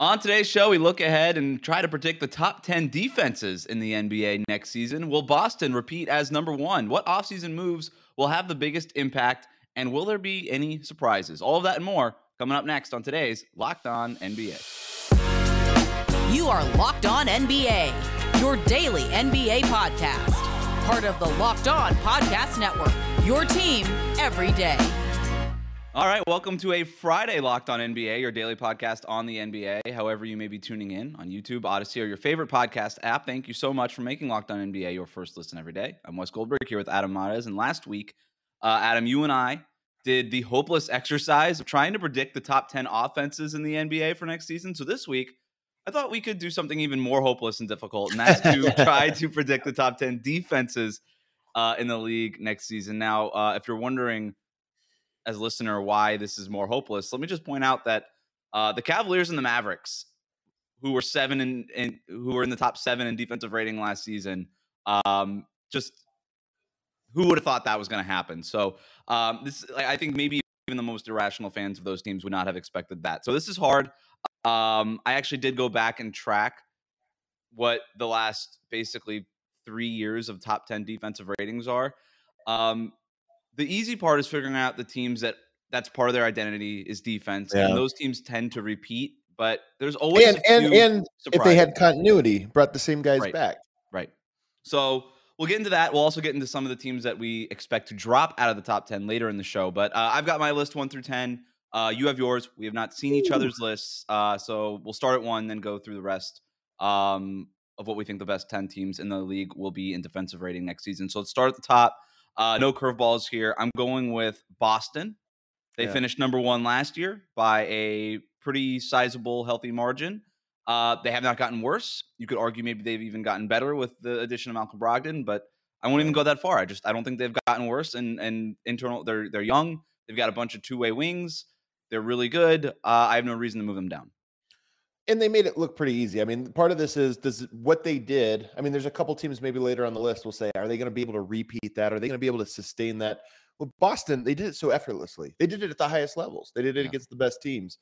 On today's show, we look ahead and try to predict the top 10 defenses in the NBA next season. Will Boston repeat as number one? What offseason moves will have the biggest impact? And will there be any surprises? All of that and more coming up next on today's Locked On NBA. You are Locked On NBA, your daily NBA podcast. Part of the Locked On Podcast Network, your team every day. All right, welcome to a Friday Locked On NBA, your daily podcast on the NBA. However, you may be tuning in on YouTube, Audacy, or your favorite podcast app. Thank you so much for making Locked On NBA your first listen every day. I'm Wes Goldberg here with Adam Mares, and last week, uh, Adam, you and I did the hopeless exercise of trying to predict the top 10 offenses in the NBA for next season. So this week, I thought we could do something even more hopeless and difficult, and that's to try to predict the top 10 defenses uh, in the league next season. Now, uh, if you're wondering, as a listener why this is more hopeless, let me just point out that uh, the Cavaliers and the Mavericks, who were seven and, who were in the top seven in defensive rating last season, um, just who would have thought that was going to happen? So um, this, I think, maybe even the most irrational fans of those teams would not have expected that. So this is hard. Um, I actually did go back and track what the last basically three years of top ten defensive ratings are. Um, the easy part is figuring out the teams that that's part of their identity is defense, yeah. and those teams tend to repeat. But there's always and and, and if they had continuity, brought the same guys right. back. Right. So we'll get into that. We'll also get into some of the teams that we expect to drop out of the top ten later in the show. But uh, I've got my list one through ten. Uh, you have yours. We have not seen each other's lists, uh, so we'll start at one, then go through the rest um, of what we think the best ten teams in the league will be in defensive rating next season. So let's start at the top. Uh, no curveballs here. I'm going with Boston. They yeah. finished number one last year by a pretty sizable, healthy margin. Uh, they have not gotten worse. You could argue maybe they've even gotten better with the addition of Malcolm Brogdon, but I won't even go that far. I just I don't think they've gotten worse. And and internal, they're they're young. They've got a bunch of two way wings. They're really good. Uh, I have no reason to move them down and they made it look pretty easy. I mean, part of this is does what they did. I mean, there's a couple teams maybe later on the list will say, are they going to be able to repeat that? Are they going to be able to sustain that? Well, Boston, they did it so effortlessly. They did it at the highest levels. They did it yeah. against the best teams.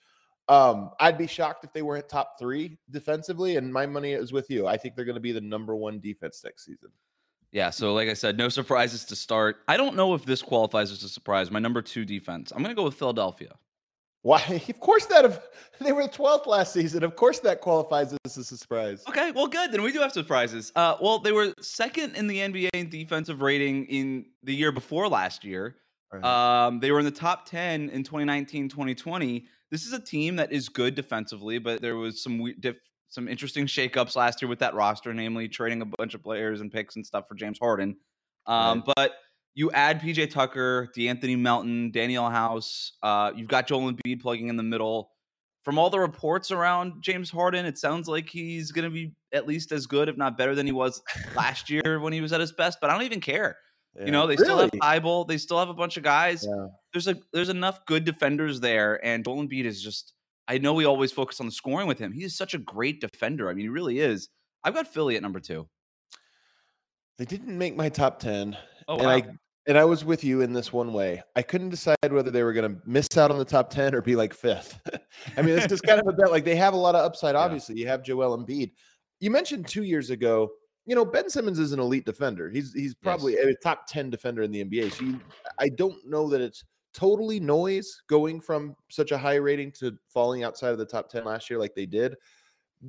Um, I'd be shocked if they weren't top three defensively, and my money is with you. I think they're going to be the number one defense next season. Yeah, so like I said, no surprises to start. I don't know if this qualifies as a surprise. My number two defense. I'm going to go with Philadelphia. Why? Of course, that of they were 12th last season. Of course, that qualifies as a surprise. Okay, well, good. Then we do have surprises. Uh, well, they were second in the NBA in defensive rating in the year before last year. Right. Um, they were in the top 10 in 2019, 2020. This is a team that is good defensively, but there was some we- diff- some interesting shakeups last year with that roster, namely trading a bunch of players and picks and stuff for James Harden. Um, right. But you add PJ Tucker, De'Anthony Melton, Danuel House. Uh, you've got Joel Embiid plugging in the middle. From all the reports around James Harden, it sounds like he's going to be at least as good, if not better, than he was last year when he was at his best. But I don't even care. Yeah. You know, they really? still have Thybulle. They still have a bunch of guys. Yeah. There's a there's enough good defenders there, and Joel Embiid is just. I know we always focus on the scoring with him. He is such a great defender. I mean, he really is. I've got Philly at number two. They didn't make my top ten, oh, and wow. I and I was with you in this one way. I couldn't decide whether they were going to miss out on the top 10 or be like fifth. I mean, it's just kind of a bet. Like they have a lot of upside, obviously. Yeah. You have Joel Embiid. You mentioned two years ago, you know, Ben Simmons is an elite defender. He's he's probably yes. a top 10 defender in the NBA. So you, I don't know that it's totally noise going from such a high rating to falling outside of the top 10 last year like they did.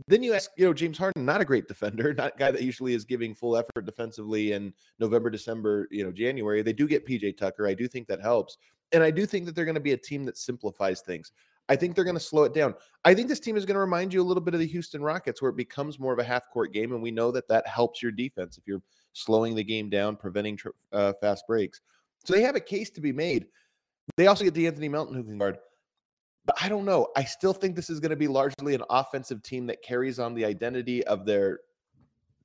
Then you ask, you know, James Harden, not a great defender, not a guy that usually is giving full effort defensively in November, December, you know, January. They do get PJ Tucker. I do think that helps. And I do think that they're going to be a team that simplifies things. I think they're going to slow it down. I think this team is going to remind you a little bit of the Houston Rockets, where it becomes more of a half court game. And we know that that helps your defense if you're slowing the game down, preventing uh, fast breaks. So they have a case to be made. They also get De'Anthony Melton, who can guard. But I don't know. I still think this is going to be largely an offensive team that carries on the identity of their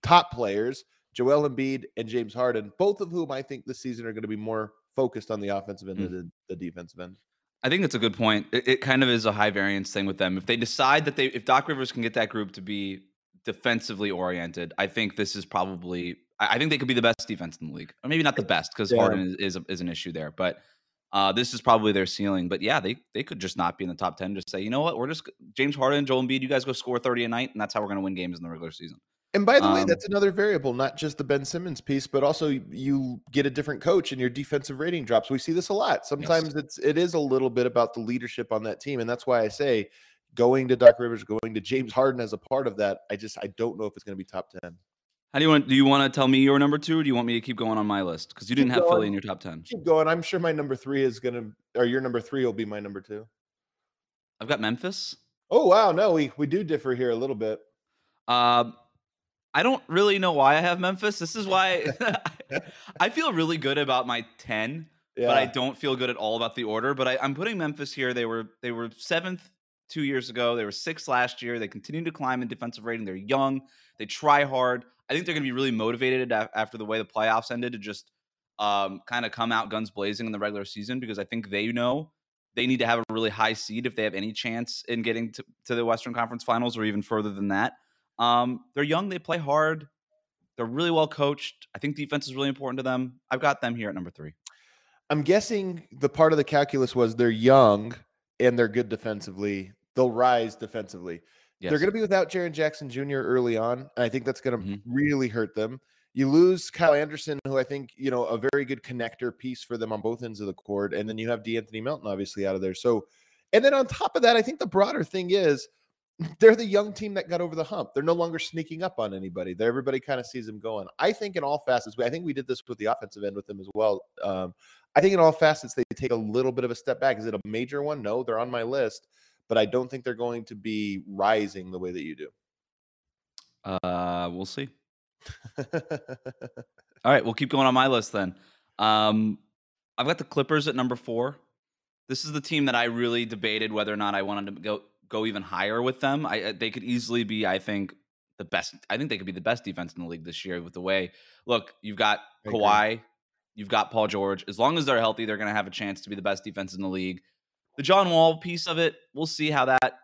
top players, Joel Embiid and James Harden, both of whom I think this season are going to be more focused on the offensive end mm. than the defensive end. I think that's a good point. It, it, kind of is a high variance thing with them. If they decide that they, if Doc Rivers can get that group to be defensively oriented, I think this is probably. I think they could be the best defense in the league, or maybe not the best because yeah. Harden is, is, is an issue there. But Uh, this is probably their ceiling, but yeah, they they could just not be in the top ten. Just say, you know what, we're just James Harden, and Joel Embiid. You guys go score thirty a night, and that's how we're going to win games in the regular season. And by the um, way, that's another variable, not just the Ben Simmons piece, but also you get a different coach and your defensive rating drops. We see this a lot. Sometimes yes. it's it is a little bit about the leadership on that team, and that's why I say going to Doc Rivers, going to James Harden as a part of that. I just I don't know if it's going to be top ten. How do you want? Do you want to tell me your number two, or do you want me to keep going on my list? Because you keep didn't have going. Philly in your top ten. Keep going. I'm sure my number three is going to, or your number three will be my number two. I've got Memphis. Oh wow, no, we we do differ here a little bit. Um, I don't really know why I have Memphis. This is why I feel really good about my 10, yeah. but I don't feel good at all about the order. But I, am putting Memphis here. They were they were seventh two years ago. They were sixth last year. They continue to climb in defensive rating. They're young. They try hard. I think they're going to be really motivated after the way the playoffs ended to just um, kind of come out guns blazing in the regular season because I think they know they need to have a really high seed if they have any chance in getting to, to the Western Conference Finals or even further than that. Um, they're young, they play hard, they're really well coached. I think defense is really important to them. I've got them here at number three. I'm guessing the part of the calculus was they're young and they're good defensively. They'll rise defensively. Yes. They're going to be without Jaren Jackson Jr. early on, and I think that's going to mm-hmm. really hurt them. You lose Kyle Anderson, who I think you know a very good connector piece for them on both ends of the court, and then you have De'Anthony Melton obviously out of there. So, and then on top of that, I think the broader thing is they're the young team that got over the hump. They're no longer sneaking up on anybody. They're, everybody kind of sees them going. I think in all facets, I think we did this with the offensive end with them as well. Um, I think in all facets they take a little bit of a step back. Is it a major one? No, they're on my list, but I don't think they're going to be rising the way that you do. Uh, we'll see. all right, we'll keep going on my list then. Um, I've got the Clippers at number four. This is the team that I really debated whether or not I wanted to go go even higher with them. I they could easily be, I think, the best. I think they could be the best defense in the league this year with the way. Look, you've got Kawhi, you've got Paul George. As long as they're healthy, they're going to have a chance to be the best defense in the league. The John Wall piece of it, we'll see how that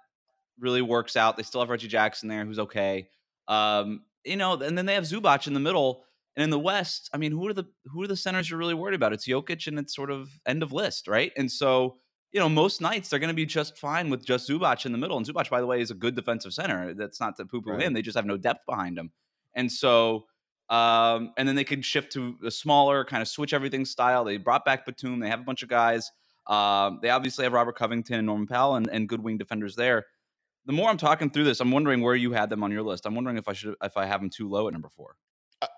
really works out. They still have Reggie Jackson there, who's okay. Um, you know, and then they have Zubac in the middle. And in the West, I mean, who are the who are the centers you're really worried about? It's Jokic and it's sort of end of list, right? And so you know, most nights they're going to be just fine with just Zubac in the middle. And Zubac, by the way, is a good defensive center. That's not to poo poo right. him. They just have no depth behind him. And so, um, and then they could shift to a smaller, kind of switch everything style. They brought back Batum. They have a bunch of guys. Um, they obviously have Robert Covington and Norman Powell and, and good wing defenders there. The more I'm talking through this, I'm wondering where you had them on your list. I'm wondering if I should if I have them too low at number four.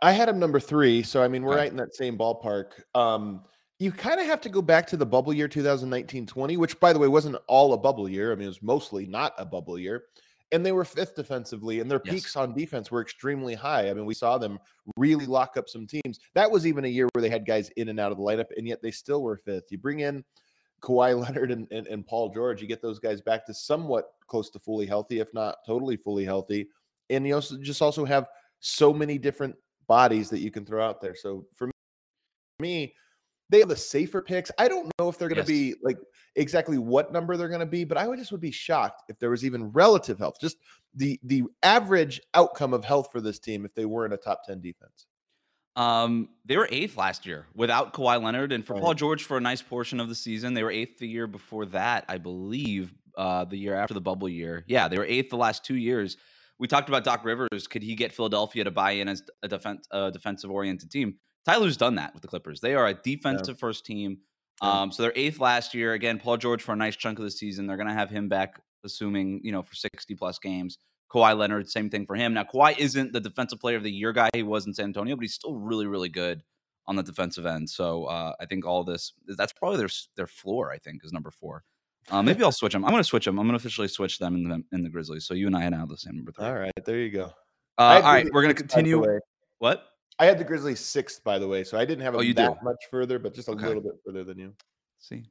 I had them number three, so I mean we're okay. right in that same ballpark. Um, you kind of have to go back to the bubble year 2019-20, which by the way wasn't all a bubble year. I mean, it was mostly not a bubble year. And they were fifth defensively, and their yes. peaks on defense were extremely high. I mean, we saw them really lock up some teams. That was even a year where they had guys in and out of the lineup, and yet they still were fifth. You bring in Kawhi Leonard and, and, and Paul George, you get those guys back to somewhat close to fully healthy, if not totally fully healthy. And you also just also have so many different bodies that you can throw out there. So for me, they have the safer picks. I don't know if they're going to yes. be like exactly what number they're going to be, but I would just would be shocked if there was even relative health, just the the average outcome of health for this team if they were in a top 10 defense. Um, they were eighth last year without Kawhi Leonard, and for right. Paul George for a nice portion of the season. They were eighth the year before that, I believe. Uh, the year after the bubble year, yeah, they were eighth the last two years. We talked about Doc Rivers. Could he get Philadelphia to buy in as a defense, a defensive oriented team? Ty Lue's done that with the Clippers. They are a defensive yeah. first team. Um, so they're eighth last year. Again, Paul George for a nice chunk of the season. They're going to have him back, assuming you know for sixty plus games. Kawhi Leonard, same thing for him. Now Kawhi isn't the defensive player of the year guy he was in San Antonio, but he's still really, really good on the defensive end. So uh, I think all this that's probably their their floor. I think is number four. Uh, maybe I'll switch them. I'm going to switch them. I'm going to officially switch them in the in the Grizzlies. So you and I now the same number three. All right, there you go. Uh, all right, we're going to continue. What? I had the Grizzlies sixth, by the way, so I didn't have oh, you that do. much further, but just a okay. little bit further than you. See,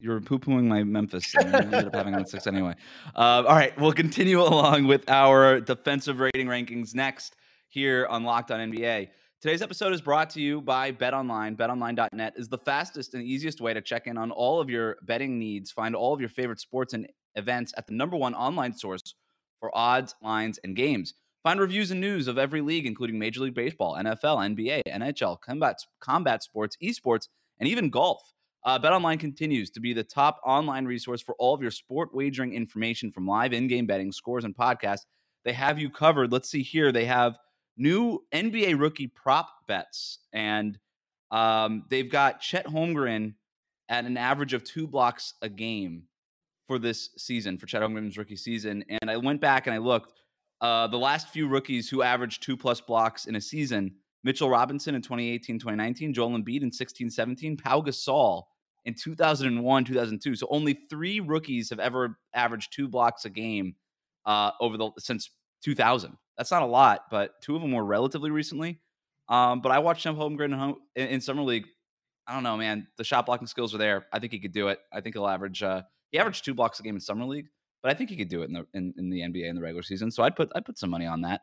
you were poo pooing my Memphis. Ended up having them six anyway. Uh, all right, we'll continue along with our defensive rating rankings next here on Locked On NBA. Today's episode is brought to you by BetOnline. BetOnline.net is the fastest and easiest way to check in on all of your betting needs. Find all of your favorite sports and events at the number one online source for odds, lines, and games. Find reviews and news of every league, including Major League Baseball, NFL, NBA, NHL, combat, combat sports, esports, and even golf. Uh, BetOnline continues to be the top online resource for all of your sport wagering information from live in-game betting, scores, and podcasts. They have you covered. Let's see here. They have new NBA rookie prop bets, and um, they've got Chet Holmgren at an average of two blocks a game for this season for Chet Holmgren's rookie season. And I went back and I looked. Uh, the last few rookies who averaged two plus blocks in a season Mitchell Robinson in 2018 2019, Joel Embiid in 16 17, Pau Gasol in 2001 2002. So only three rookies have ever averaged two blocks a game uh, over the since 2000. That's not a lot, but two of them were relatively recently. Um, but I watched Chet Holmgren in, in summer league. I don't know, man. The shot blocking skills are there. I think he could do it. I think he'll average. Uh, he averaged two blocks a game in summer league, but I think he could do it in the in, in the NBA in the regular season. So I'd put I'd put some money on that.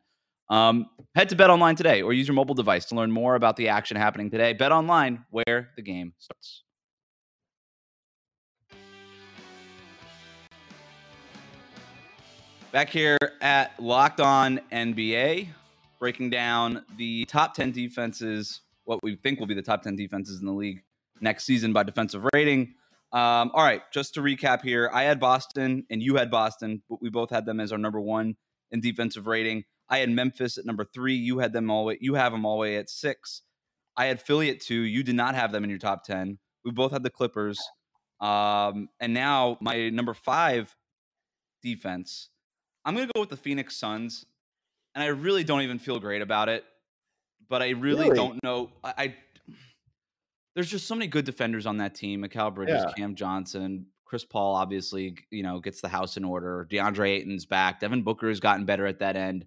Um, head to Bet Online today or use your mobile device to learn more about the action happening today. Bet Online, where the game starts. Back here at Locked On NBA, breaking down the top 10 defenses, what we think will be the top 10 defenses in the league next season by defensive rating. Um, all right, just to recap here, I had Boston and you had Boston, but we both had them as our number one in defensive rating. I had Memphis at number three. You had them all. You have them all the way at six. I had Philly at two. You did not have them in your top ten. We both had the Clippers. Um, and now my number five defense. I'm gonna go with the Phoenix Suns, and I really don't even feel great about it. But I really, Really? don't know. I, I there's just so many good defenders on that team. Mikal Bridges, Yeah. Cam Johnson, Chris Paul obviously, you know, gets the house in order. DeAndre Ayton's back. Devin Booker has gotten better at that end.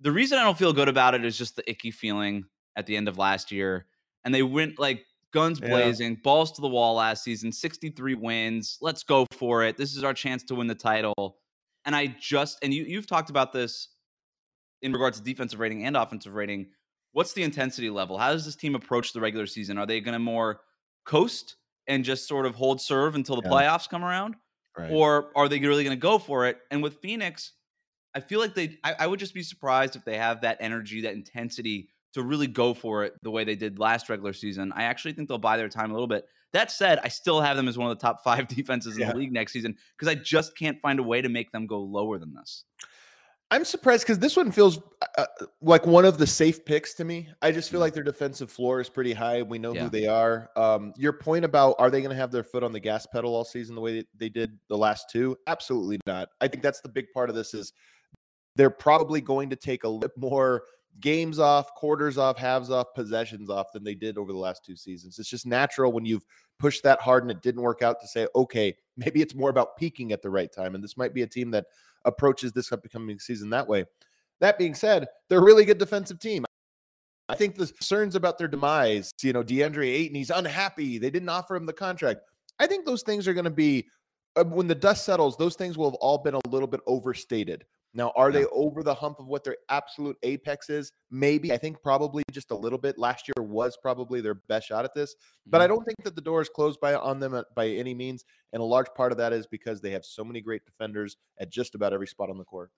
The reason I don't feel good about it is just the icky feeling at the end of last year. And they went like guns Yeah. blazing, balls to the wall last season, 63 wins. Let's go for it. This is our chance to win the title. And I just and you you've talked about this in regards to defensive rating and offensive rating. What's the intensity level? How does this team approach the regular season? Are they going to more coast and just sort of hold serve until the Yeah. playoffs come around? Right. Or are they really going to go for it? And with Phoenix, I feel like they, I, I would just be surprised if they have that energy, that intensity to really go for it the way they did last regular season. I actually think they'll buy their time a little bit. That said, I still have them as one of the top five defenses in Yeah. the league next season because I just can't find a way to make them go lower than this. I'm surprised because this one feels uh, like one of the safe picks to me. I just feel Mhm. like their defensive floor is pretty high. We know Yeah. who they are. Um, your point about are they going to have their foot on the gas pedal all season the way they did the last two? Absolutely not. I think that's the big part of this is they're probably going to take a little more games off, quarters off, halves off, possessions off than they did over the last two seasons. It's just natural when you've pushed that hard and it didn't work out to say, okay, maybe it's more about peaking at the right time. And this might be a team that approaches this upcoming season that way. That being said, they're a really good defensive team. I think the concerns about their demise, you know, DeAndre Ayton, he's unhappy. They didn't offer him the contract. I think those things are going to be, uh, when the dust settles, those things will have all been a little bit overstated. Now, are Yeah. they over the hump of what their absolute apex is? Maybe. I think probably just a little bit. Last year was probably their best shot at this, but I don't think that the door is closed by on them by any means. And a large part of that is because they have so many great defenders at just about every spot on the court.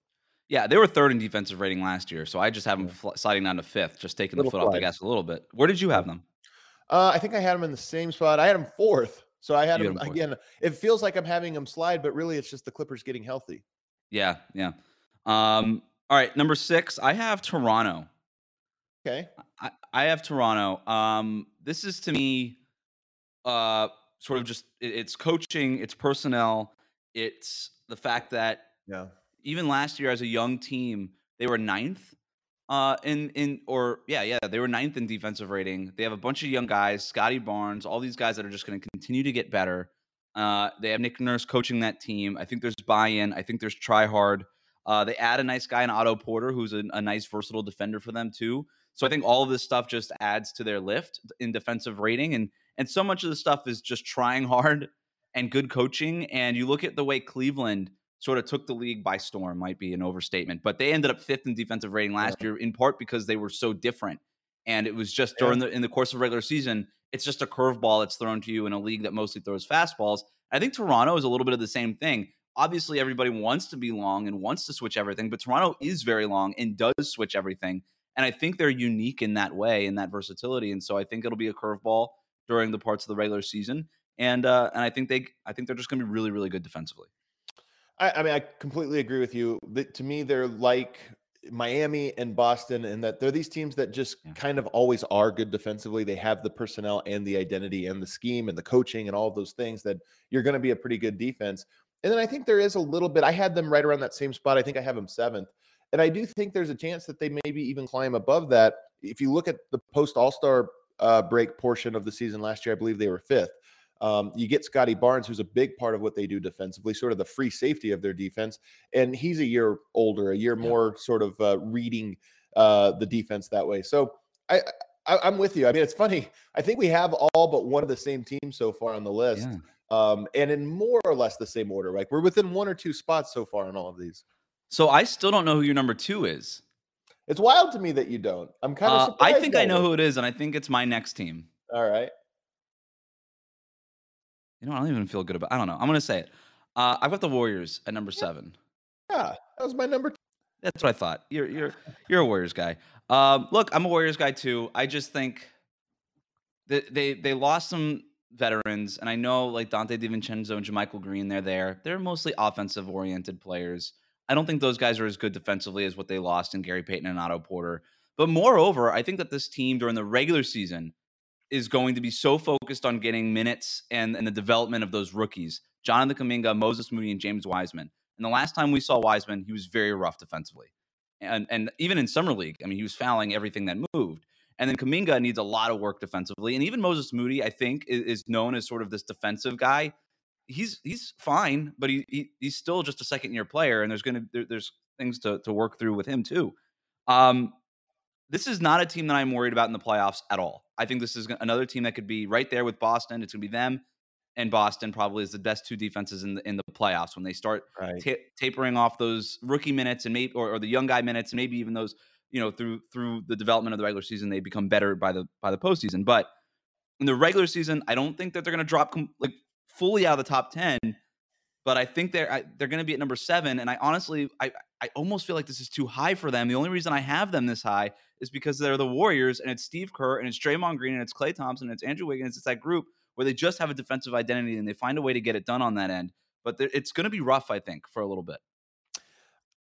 Yeah, they were third in defensive rating last year, so I just have them fl- sliding down to fifth, just taking the foot off the gas a little bit. Where did you have them? Uh, I think I had them in the same spot. I had them fourth. So I had You had him again. It feels like I'm having them slide, but really it's just the Clippers getting healthy. Yeah, yeah. Um, all right, number six, I have Toronto. Okay. I, I have Toronto. Um, this is to me, uh, sort of just it- it's coaching, it's personnel, it's the fact that Yeah. even last year as a young team, they were ninth. Uh, in in or yeah yeah they were ninth in defensive rating. They have a bunch of young guys, Scottie Barnes, all these guys that are just going to continue to get better. Uh, they have Nick Nurse coaching that team. I think there's buy-in. I think there's try hard. Uh, they add a nice guy in Otto Porter, who's a, a nice versatile defender for them too. So I think all of this stuff just adds to their lift in defensive rating, and and so much of the stuff is just trying hard and good coaching. And you look at the way Cleveland sort of took the league by storm, might be an overstatement, but they ended up fifth in defensive rating last year, in part because they were so different. And it was just Yeah. during the in the course of regular season, it's just a curveball that's thrown to you in a league that mostly throws fastballs. I think Toronto is a little bit of the same thing. Obviously, everybody wants to be long and wants to switch everything, but Toronto is very long and does switch everything. And I think they're unique in that way, in that versatility. And so I think it'll be a curveball during the parts of the regular season. and uh, and I think they I think they're just going to be really really good defensively. I, I mean, I completely agree with you. The, to me, they're like Miami and Boston, and that they're these teams that just Yeah. kind of always are good defensively. They have the personnel and the identity and the scheme and the coaching and all of those things that you're going to be a pretty good defense. And then I think there is a little bit. I had them right around that same spot. I think I have them seventh, and I do think there's a chance that they maybe even climb above that. If you look at the post All Star uh, break portion of the season last year, I believe they were fifth. Um, you get Scottie Barnes, who's a big part of what they do defensively, sort of the free safety of their defense, and he's a year older, a year Yeah. more sort of uh, reading uh, the defense that way. So I, I, I'm with you. I mean, it's funny. I think we have all but one of the same teams so far on the list, Yeah. Um, and in more or less the same order. Like we're within one or two spots so far on all of these. So I still don't know who your number two is. It's wild to me that you don't. I'm kind of. Uh, I think I know who it is, and I think it's my next team. All right. You know, I don't even feel good about. I don't know. I'm gonna say it. Uh, I've got the Warriors at number seven. Yeah, that was my number. Two. That's what I thought. You're you're you're a Warriors guy. Um, look, I'm a Warriors guy too. I just think that they they lost some veterans, and I know like Donte DiVincenzo and JaMychal Green, they're there. They're mostly offensive oriented players. I don't think those guys are as good defensively as what they lost in Gary Payton and Otto Porter. But moreover, I think that this team during the regular season is going to be so focused on getting minutes and, and the development of those rookies. Jonathan Kuminga, Moses Moody, and James Wiseman. And the last time we saw Wiseman, he was very rough defensively. And and even in summer league, I mean, he was fouling everything that moved. And then Kuminga needs a lot of work defensively. And even Moses Moody, I think, is, is known as sort of this defensive guy. He's he's fine, but he, he he's still just a second year player, and there's gonna there, there's things to to work through with him too. Um, this is not a team that I'm worried about in the playoffs at all. I think this is another team that could be right there with Boston. It's gonna be them and Boston probably is the best two defenses in the in the playoffs when they start Right. ta- tapering off those rookie minutes and maybe or, or the young guy minutes and maybe even those you know through through the development of the regular season they become better by the by the postseason. But in the regular season, I don't think that they're going to drop com- like fully out of the top ten. But I think they're I, they're going to be at number seven, and I honestly I I almost feel like this is too high for them. The only reason I have them this high is because they're the Warriors, and it's Steve Kerr, and it's Draymond Green, and it's Klay Thompson, and it's Andrew Wiggins. It's that group where they just have a defensive identity and they find a way to get it done on that end. But it's going to be rough, I think, for a little bit.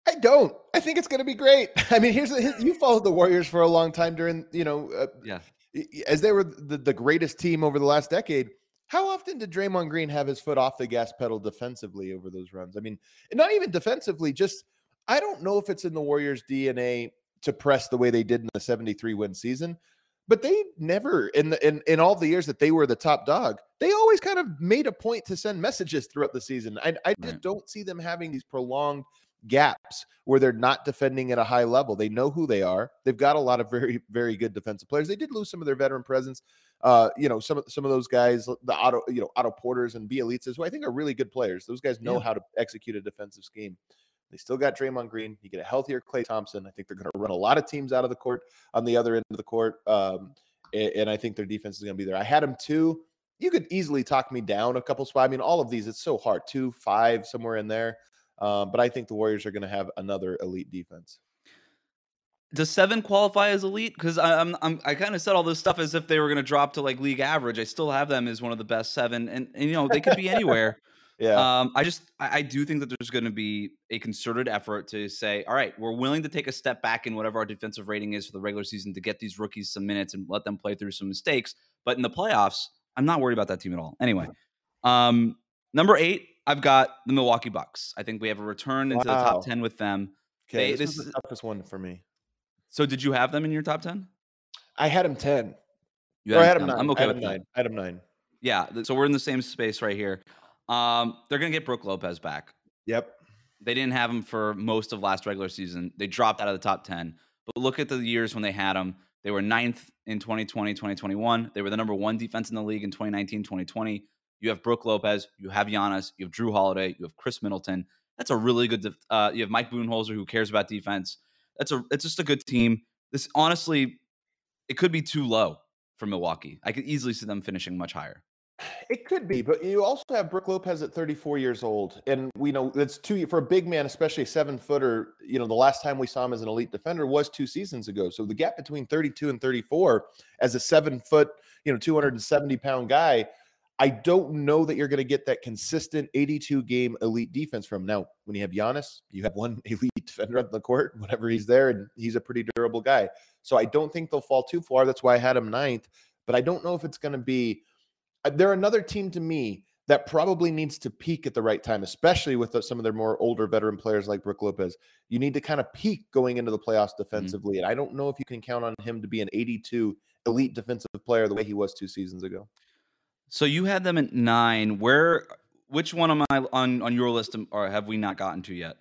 I don't. I think it's going to be great. I mean, here's the, you followed the Warriors for a long time during, you know, uh, Yeah. as they were the, the greatest team over the last decade. How often did Draymond Green have his foot off the gas pedal defensively over those runs? I mean, not even defensively, just I don't know if it's in the Warriors' DNA to press the way they did in the 73 win season, but they never in the in, in all the years that they were the top dog, they always kind of made a point to send messages throughout the season. I, I just Right. don't see them having these prolonged gaps where they're not defending at a high level. They know who they are. They've got a lot of very, very good defensive players. They did lose some of their veteran presence. Uh, you know, some of some of those guys, the Otto, you know, Otto Porters and Bjelicas, who I think are really good players. Those guys know Yeah. how to execute a defensive scheme. They still got Draymond Green. You get a healthier Klay Thompson. I think they're going to run a lot of teams out of the court on the other end of the court. Um, a- and, I think their defense is going to be there. I had them two. You could easily talk me down a couple spots. I mean, all of these, it's so hard. Two, five, somewhere in there. Um, but I think the Warriors are going to have another elite defense. Does seven qualify as elite? Because I'm, I'm I kind of said all this stuff as if they were going to drop to like league average. I still have them as one of the best seven, and, and you know they could be anywhere. Yeah. Um, I just I, I do think that there's going to be a concerted effort to say, all right, we're willing to take a step back in whatever our defensive rating is for the regular season to get these rookies some minutes and let them play through some mistakes. But in the playoffs, I'm not worried about that team at all. Anyway, um, number eight, I've got the Milwaukee Bucks. I think we have a return into the top ten with them. okay. they- This, this is- the toughest one for me. So did you have them in your top ten? I had them 10. You Or I had had them. 9. I'm okay I had with him that. I had him 9. Yeah, so we're in the same space right here. Um, they're gonna get Brook Lopez back. Yep. They didn't have him for most of last regular season. They dropped out of the top 10. But look at the years when they had him. They were ninth in 2020, 2021. They were the number one defense in the league in 2019, 2020. You have Brook Lopez, you have Giannis, you have Jrue Holiday, you have Khris Middleton. That's a really good. Uh, you have Mike Budenholzer, who cares about defense. That's a. It's just a good team. This honestly, it could be too low for Milwaukee. I could easily see them finishing much higher. It could be, but you also have Brooke Lopez at 34 years old, and we know that's two for a big man, especially a seven footer. You know, the last time we saw him as an elite defender was two seasons ago. So the gap between 32 and 34 as a seven foot, you know, 270 pound guy, I don't know that you're going to get that consistent 82 game elite defense from. Now, when you have Giannis, you have one elite defender on the court, whenever he's there, and he's a pretty durable guy. So I don't think they'll fall too far. That's why I had him ninth. But I don't know if it's going to be. Uh, they're another team to me that probably needs to peak at the right time, especially with the, some of their more older veteran players like Brook Lopez. You need to kind of peak going into the playoffs mm-hmm. defensively. Mm-hmm. And I don't know if you can count on him to be an 82 elite defensive player the way he was two seasons ago. So you had them at nine. Where, which one am I on on your list, or have we not gotten to yet?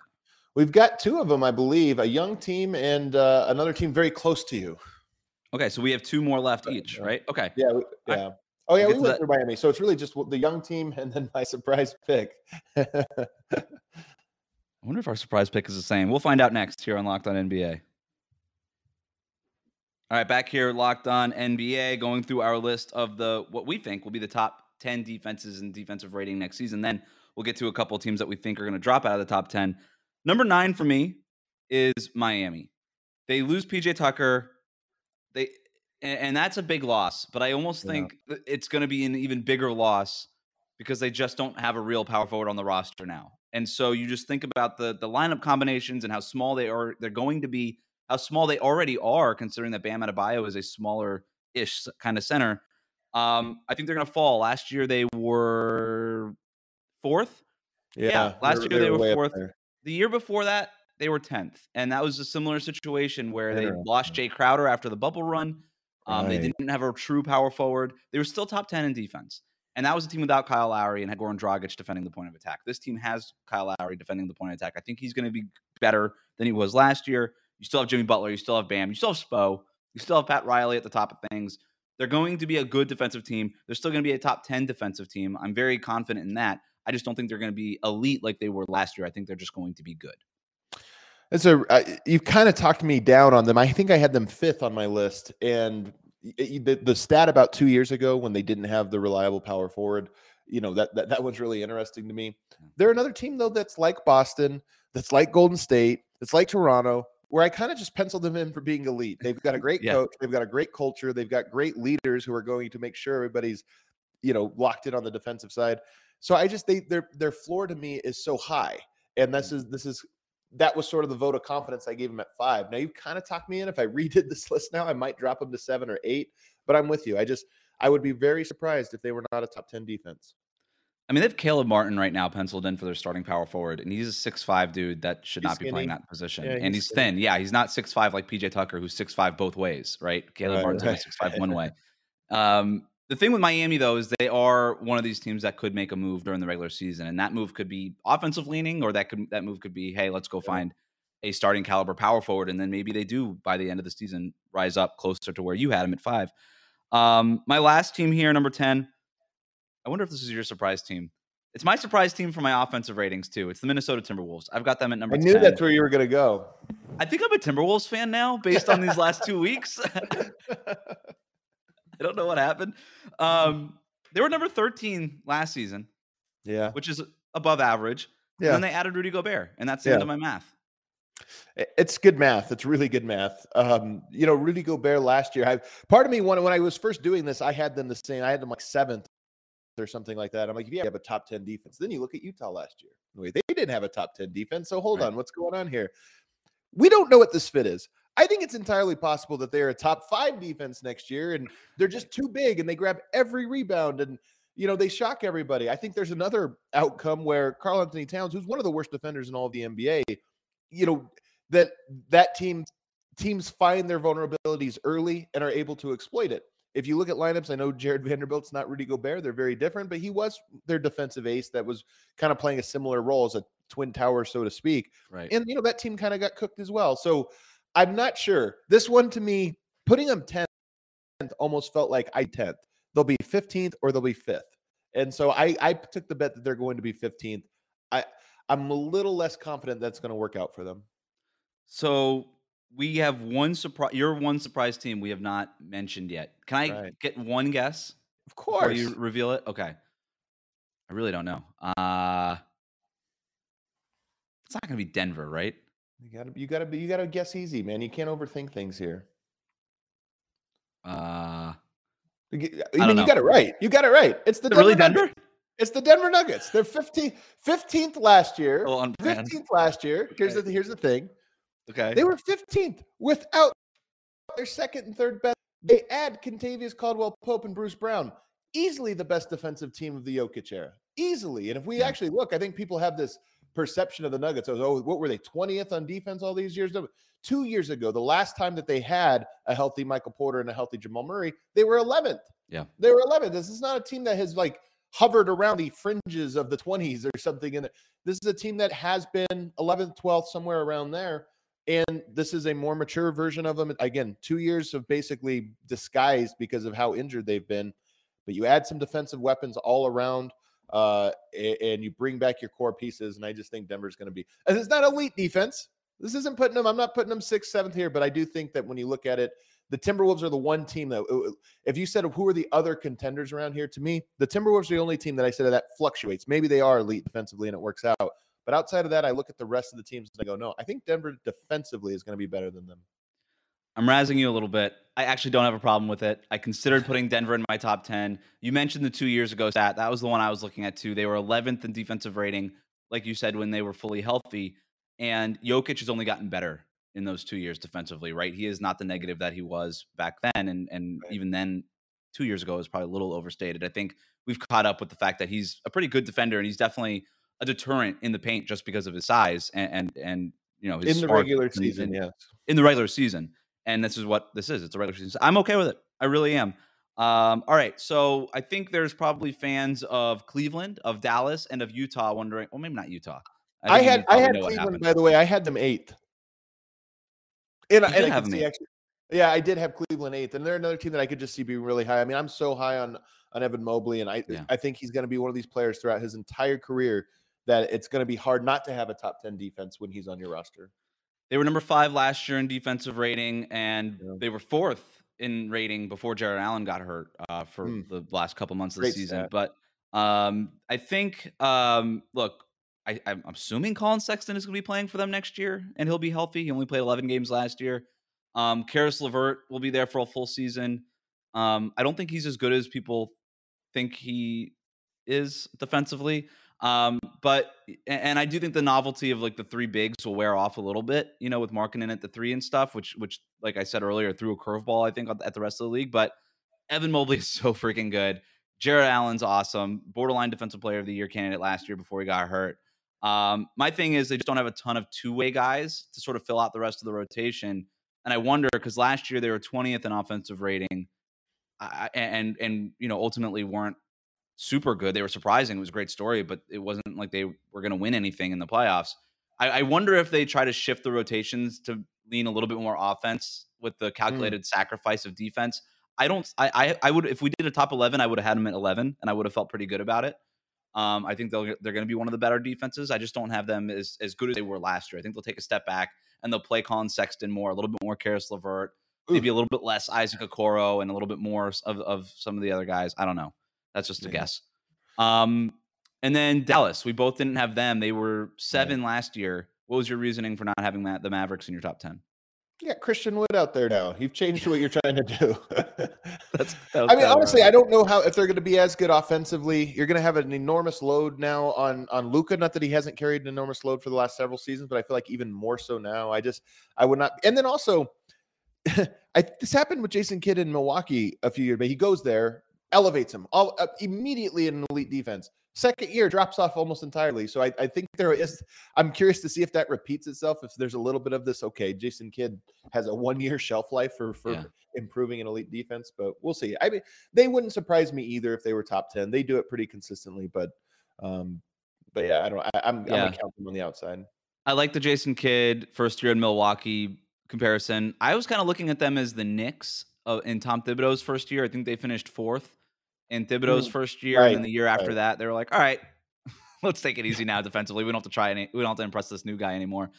We've got two of them, I believe, a young team and uh, another team very close to you. Okay, so we have two more left each, right? Okay. Yeah, yeah. I, oh yeah, we went that. through Miami, so it's really just the young team and then my surprise pick. I wonder if our surprise pick is the same. We'll find out next here on Locked On NBA. All right, back here, locked on NBA, going through our list of the what we think will be the top 10 defenses and defensive rating next season. Then we'll get to a couple teams that we think are going to drop out of the top 10. Number nine for me is Miami. They lose PJ Tucker. They and, and that's a big loss, but I almost yeah. think it's going to be an even bigger loss because they just don't have a real power forward on the roster now. And so you just think about the the lineup combinations and how small they are. They're going to be how small they already are, considering that Bam Adebayo is a smaller ish kind of center. Um, I think they're going to fall. Last year they were fourth. Yeah, yeah last year they were, they were fourth. The year before that they were tenth, and that was a similar situation where they lost Jae Crowder after the bubble run. Um, right. They didn't have a true power forward. They were still top ten in defense, and that was a team without Kyle Lowry and had Goran Dragic defending the point of attack. This team has Kyle Lowry defending the point of attack. I think he's going to be better than he was last year. You still have Jimmy Butler. You still have Bam. You still have Spo. You still have Pat Riley at the top of things. They're going to be a good defensive team. They're still going to be a top 10 defensive team. I'm very confident in that. I just don't think they're going to be elite like they were last year. I think they're just going to be good. And so uh, you've kind of talked me down on them. I think I had them fifth on my list. And the, the stat about two years ago when they didn't have the reliable power forward, you know, that, that, that was really interesting to me. They're another team, though, that's like Boston, that's like Golden State, that's like Toronto, where I kind of just penciled them in for being elite. They've got a great yeah. coach, they've got a great culture, they've got great leaders who are going to make sure everybody's, you know, locked in on the defensive side. So I just they their their floor to me is so high, and this mm. is this is that was sort of the vote of confidence I gave them at five. Now you kind of talked me in. If I redid this list now, I might drop them to seven or eight. But I'm with you. I just I would be very surprised if they were not a top ten defense. I mean, they have Caleb Martin right now penciled in for their starting power forward, and he's a six-five dude that should he's not be playing that position. Yeah, and he's, he's thin. Yeah, he's not six-five like PJ Tucker, who's six-five both ways, right? Caleb right, Martin's right. six-five one way. Um, the thing with Miami though is they are one of these teams that could make a move during the regular season, and that move could be offensive leaning, or that could that move could be, hey, let's go yeah. find a starting caliber power forward, and then maybe they do by the end of the season rise up closer to where you had them at five. Um, my last team here, number ten. I wonder if this is your surprise team. It's my surprise team for my offensive ratings too. It's the Minnesota Timberwolves. I've got them at number. I knew 10. that's where you were going to go. I think I'm a Timberwolves fan now, based on these last two weeks. I don't know what happened. Um, they were number 13 last season. Yeah, which is above average. Yeah. And then they added Rudy Gobert, and that's the yeah. end of my math. It's good math. It's really good math. Um, you know, Rudy Gobert last year. I part of me when when I was first doing this, I had them the same. I had them like seventh or something like that. I'm like, if you have a top 10 defense, then you look at Utah last year. Wait, they didn't have a top 10 defense. So hold right. on, what's going on here? We don't know what this fit is. I think it's entirely possible that they're a top five defense next year and they're just too big and they grab every rebound and you know they shock everybody. I think there's another outcome where Karl-Anthony Towns, who's one of the worst defenders in all of the NBA, you know, that that team teams find their vulnerabilities early and are able to exploit it if you look at lineups, I know Jarred Vanderbilt's not Rudy Gobert. They're very different, but he was their defensive ace that was kind of playing a similar role as a twin tower, so to speak. Right. And, you know, that team kind of got cooked as well. So I'm not sure. This one to me, putting them 10th almost felt like I 10th. They'll be 15th or they'll be 5th. And so I, I took the bet that they're going to be 15th. I, I'm a little less confident that's going to work out for them. So we have one surprise. Your one surprise team we have not mentioned yet. Can I right. get one guess? Of course. you reveal it. Okay. I really don't know. Uh It's not going to be Denver, right? You got to you got to be you got to guess easy, man. You can't overthink things here. Uh I mean, you got it right. You got it right. It's the Denver really Denver. Denver? It's the Denver Nuggets. They're 15th, 15th last year. Oh, 15th last year. Here's okay. the here's the thing. Okay. They were 15th without their second and third best. They add Kentavious Caldwell Pope and Bruce Brown. Easily the best defensive team of the Jokic era. Easily. And if we yeah. actually look, I think people have this perception of the Nuggets. Was, oh, what were they, 20th on defense all these years? Two years ago, the last time that they had a healthy Michael Porter and a healthy Jamal Murray, they were 11th. Yeah. They were 11th. This is not a team that has like hovered around the fringes of the 20s or something. In And this is a team that has been 11th, 12th, somewhere around there. And this is a more mature version of them. Again, two years of basically disguised because of how injured they've been. But you add some defensive weapons all around uh, and you bring back your core pieces. And I just think Denver's going to be, and it's not elite defense. This isn't putting them, I'm not putting them sixth, seventh here, but I do think that when you look at it, the Timberwolves are the one team that, uh, if you said who are the other contenders around here, to me, the Timberwolves are the only team that I said that fluctuates. Maybe they are elite defensively and it works out. But outside of that, I look at the rest of the teams and I go, no, I think Denver defensively is going to be better than them. I'm razzing you a little bit. I actually don't have a problem with it. I considered putting Denver in my top 10. You mentioned the two years ago stat. That was the one I was looking at too. They were 11th in defensive rating, like you said, when they were fully healthy. And Jokic has only gotten better in those two years defensively, right? He is not the negative that he was back then. And, and right. even then, two years ago, was probably a little overstated. I think we've caught up with the fact that he's a pretty good defender and he's definitely a deterrent in the paint just because of his size and, and, and you know, in the regular season, in, yes. In the regular season and this is what this is. It's a regular season. I'm okay with it. I really am. Um, all right, so I think there's probably fans of Cleveland, of Dallas, and of Utah wondering. Well, maybe not Utah. I, I had I had Cleveland by the way. I had them eighth. And, and I have them actually, yeah, I did have Cleveland eighth, and they're another team that I could just see being really high. I mean, I'm so high on on Evan Mobley, and I yeah. I think he's going to be one of these players throughout his entire career that it's going to be hard not to have a top ten defense when he's on your roster. They were number five last year in defensive rating, and yeah. they were fourth in rating before Jarrett Allen got hurt uh, for mm. the last couple months of Great the season. Stat. But um, I think, um, look, I, am assuming Collin Sexton is going to be playing for them next year, and he'll be healthy. He only played 11 games last year. Um, Caris LeVert will be there for a full season. Um, I don't think he's as good as people think he is defensively. Um, but and I do think the novelty of like the three bigs will wear off a little bit, you know, with Markkanen at the three and stuff, which which like I said earlier, threw a curveball, I think, at the rest of the league. But Evan Mobley is so freaking good. Jarrett Allen's awesome, borderline defensive player of the year candidate last year before he got hurt. Um, my thing is they just don't have a ton of two way guys to sort of fill out the rest of the rotation. And I wonder because last year they were 20th in offensive rating, and, and you know ultimately weren't super good. They were surprising. It was a great story, but it wasn't like they were going to win anything in the playoffs. I, I, wonder if they try to shift the rotations to lean a little bit more offense with the mm. calculated mm. sacrifice of defense. I don't. I, I, I would if we did a top eleven, I would have had them at eleven, and I would have felt pretty good about it. Um, I think they'll they're going to be one of the better defenses. I just don't have them as as good as they were last year. I think they'll take a step back and they'll play Collin Sexton more, a little bit more Caris LeVert, maybe a little bit less Isaac Okoro, and a little bit more of of some of the other guys. I don't know. That's just a yeah. guess. Um, and then Dallas, we both didn't have them. They were seven last year. What was your reasoning for not having the Mavericks in your top ten? Yeah, Christian Wood out there now. You've changed what you're trying to do. that's, I mean, honestly, right. I don't know how if they're going to be as good offensively. You're going to have an enormous load now on on Luka. Not that he hasn't carried an enormous load for the last several seasons, but I feel like even more so now. I just I would not. And then also, I, this happened with Jason Kidd in Milwaukee a few years, but he goes there elevates him all uh, immediately in an elite defense. Second year drops off almost entirely. So I, I, think there is. I'm curious to see if that repeats itself. If there's a little bit of this, okay, Jason Kidd has a one year shelf life for for yeah. improving an elite defense, but we'll see. I mean, they wouldn't surprise me either if they were top ten. They do it pretty consistently, but um, but yeah, I don't. I, I'm, yeah. I'm gonna count them on the outside. I like the Jason Kidd first year in Milwaukee comparison. I was kind of looking at them as the Knicks uh, in Tom Thibodeau's first year. I think they finished fourth in Thibodeau's mm, first year, right, and then the year after right. that, they were like, "All right, let's take it easy now defensively. We don't have to try any. We don't have to impress this new guy anymore."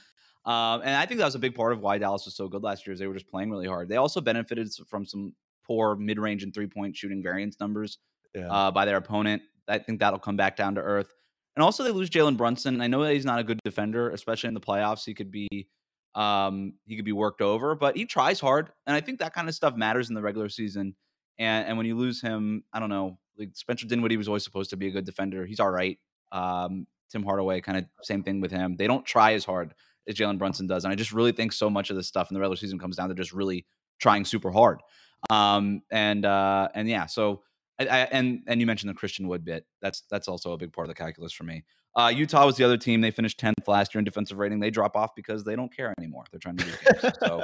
Um, and I think that was a big part of why Dallas was so good last year. Is they were just playing really hard. They also benefited from some poor mid-range and three-point shooting variance numbers yeah. uh, by their opponent. I think that'll come back down to earth. And also, they lose Jalen Brunson. I know that he's not a good defender, especially in the playoffs. He could be um, he could be worked over, but he tries hard, and I think that kind of stuff matters in the regular season. And and when you lose him, I don't know. Like Spencer Dinwiddie was always supposed to be a good defender. He's all right. Um, Tim Hardaway, kind of same thing with him. They don't try as hard as Jalen Brunson does, and I just really think so much of this stuff in the regular season comes down to just really trying super hard. Um, and uh, and yeah, so I, I, and and you mentioned the Christian Wood bit. That's that's also a big part of the calculus for me. Uh, Utah was the other team. They finished 10th last year in defensive rating. They drop off because they don't care anymore. They're trying to games. So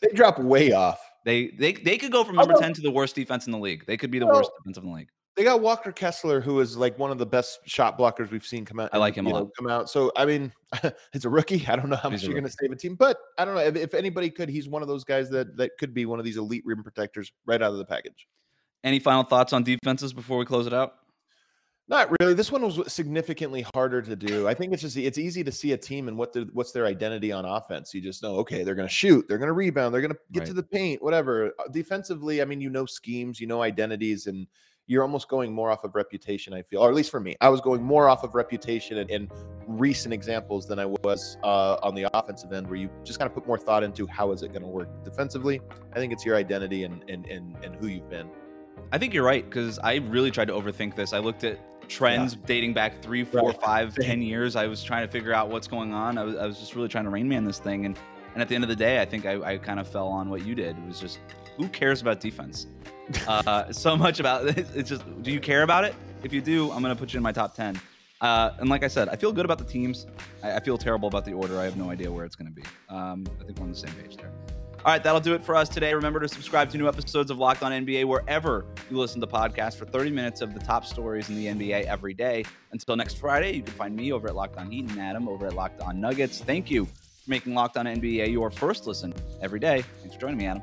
they drop way off. They they they could go from number 10 to the worst defense in the league. They could be the well, worst defense in the league. They got Walker Kessler, who is like one of the best shot blockers we've seen come out. I like him a lot. Know, come out. So I mean, it's a rookie. I don't know how he's much you're going to save a team, but I don't know if, if anybody could. He's one of those guys that that could be one of these elite rim protectors right out of the package. Any final thoughts on defenses before we close it out? Not really. This one was significantly harder to do. I think it's just it's easy to see a team and what the, what's their identity on offense. You just know, okay, they're going to shoot, they're going to rebound, they're going to get right. to the paint, whatever. Uh, defensively, I mean, you know schemes, you know identities, and you're almost going more off of reputation. I feel, or at least for me, I was going more off of reputation and, and recent examples than I was uh, on the offensive end, where you just kind of put more thought into how is it going to work defensively. I think it's your identity and and and, and who you've been. I think you're right because I really tried to overthink this. I looked at trends yeah. dating back three, four, right. five, ten years. I was trying to figure out what's going on. I was, I was just really trying to rain man this thing. And, and at the end of the day, I think I, I kind of fell on what you did. It was just, who cares about defense? Uh, so much about it. It's just, do you care about it? If you do, I'm going to put you in my top 10. Uh, and like I said, I feel good about the teams. I, I, feel terrible about the order. I have no idea where it's going to be. Um, I think we're on the same page there. All right, that'll do it for us today. Remember to subscribe to new episodes of Locked On NBA wherever you listen to podcasts for 30 minutes of the top stories in the NBA every day. Until next Friday, you can find me over at Locked On Heat and Adam over at Locked On Nuggets. Thank you for making Locked On NBA your first listen every day. Thanks for joining me, Adam.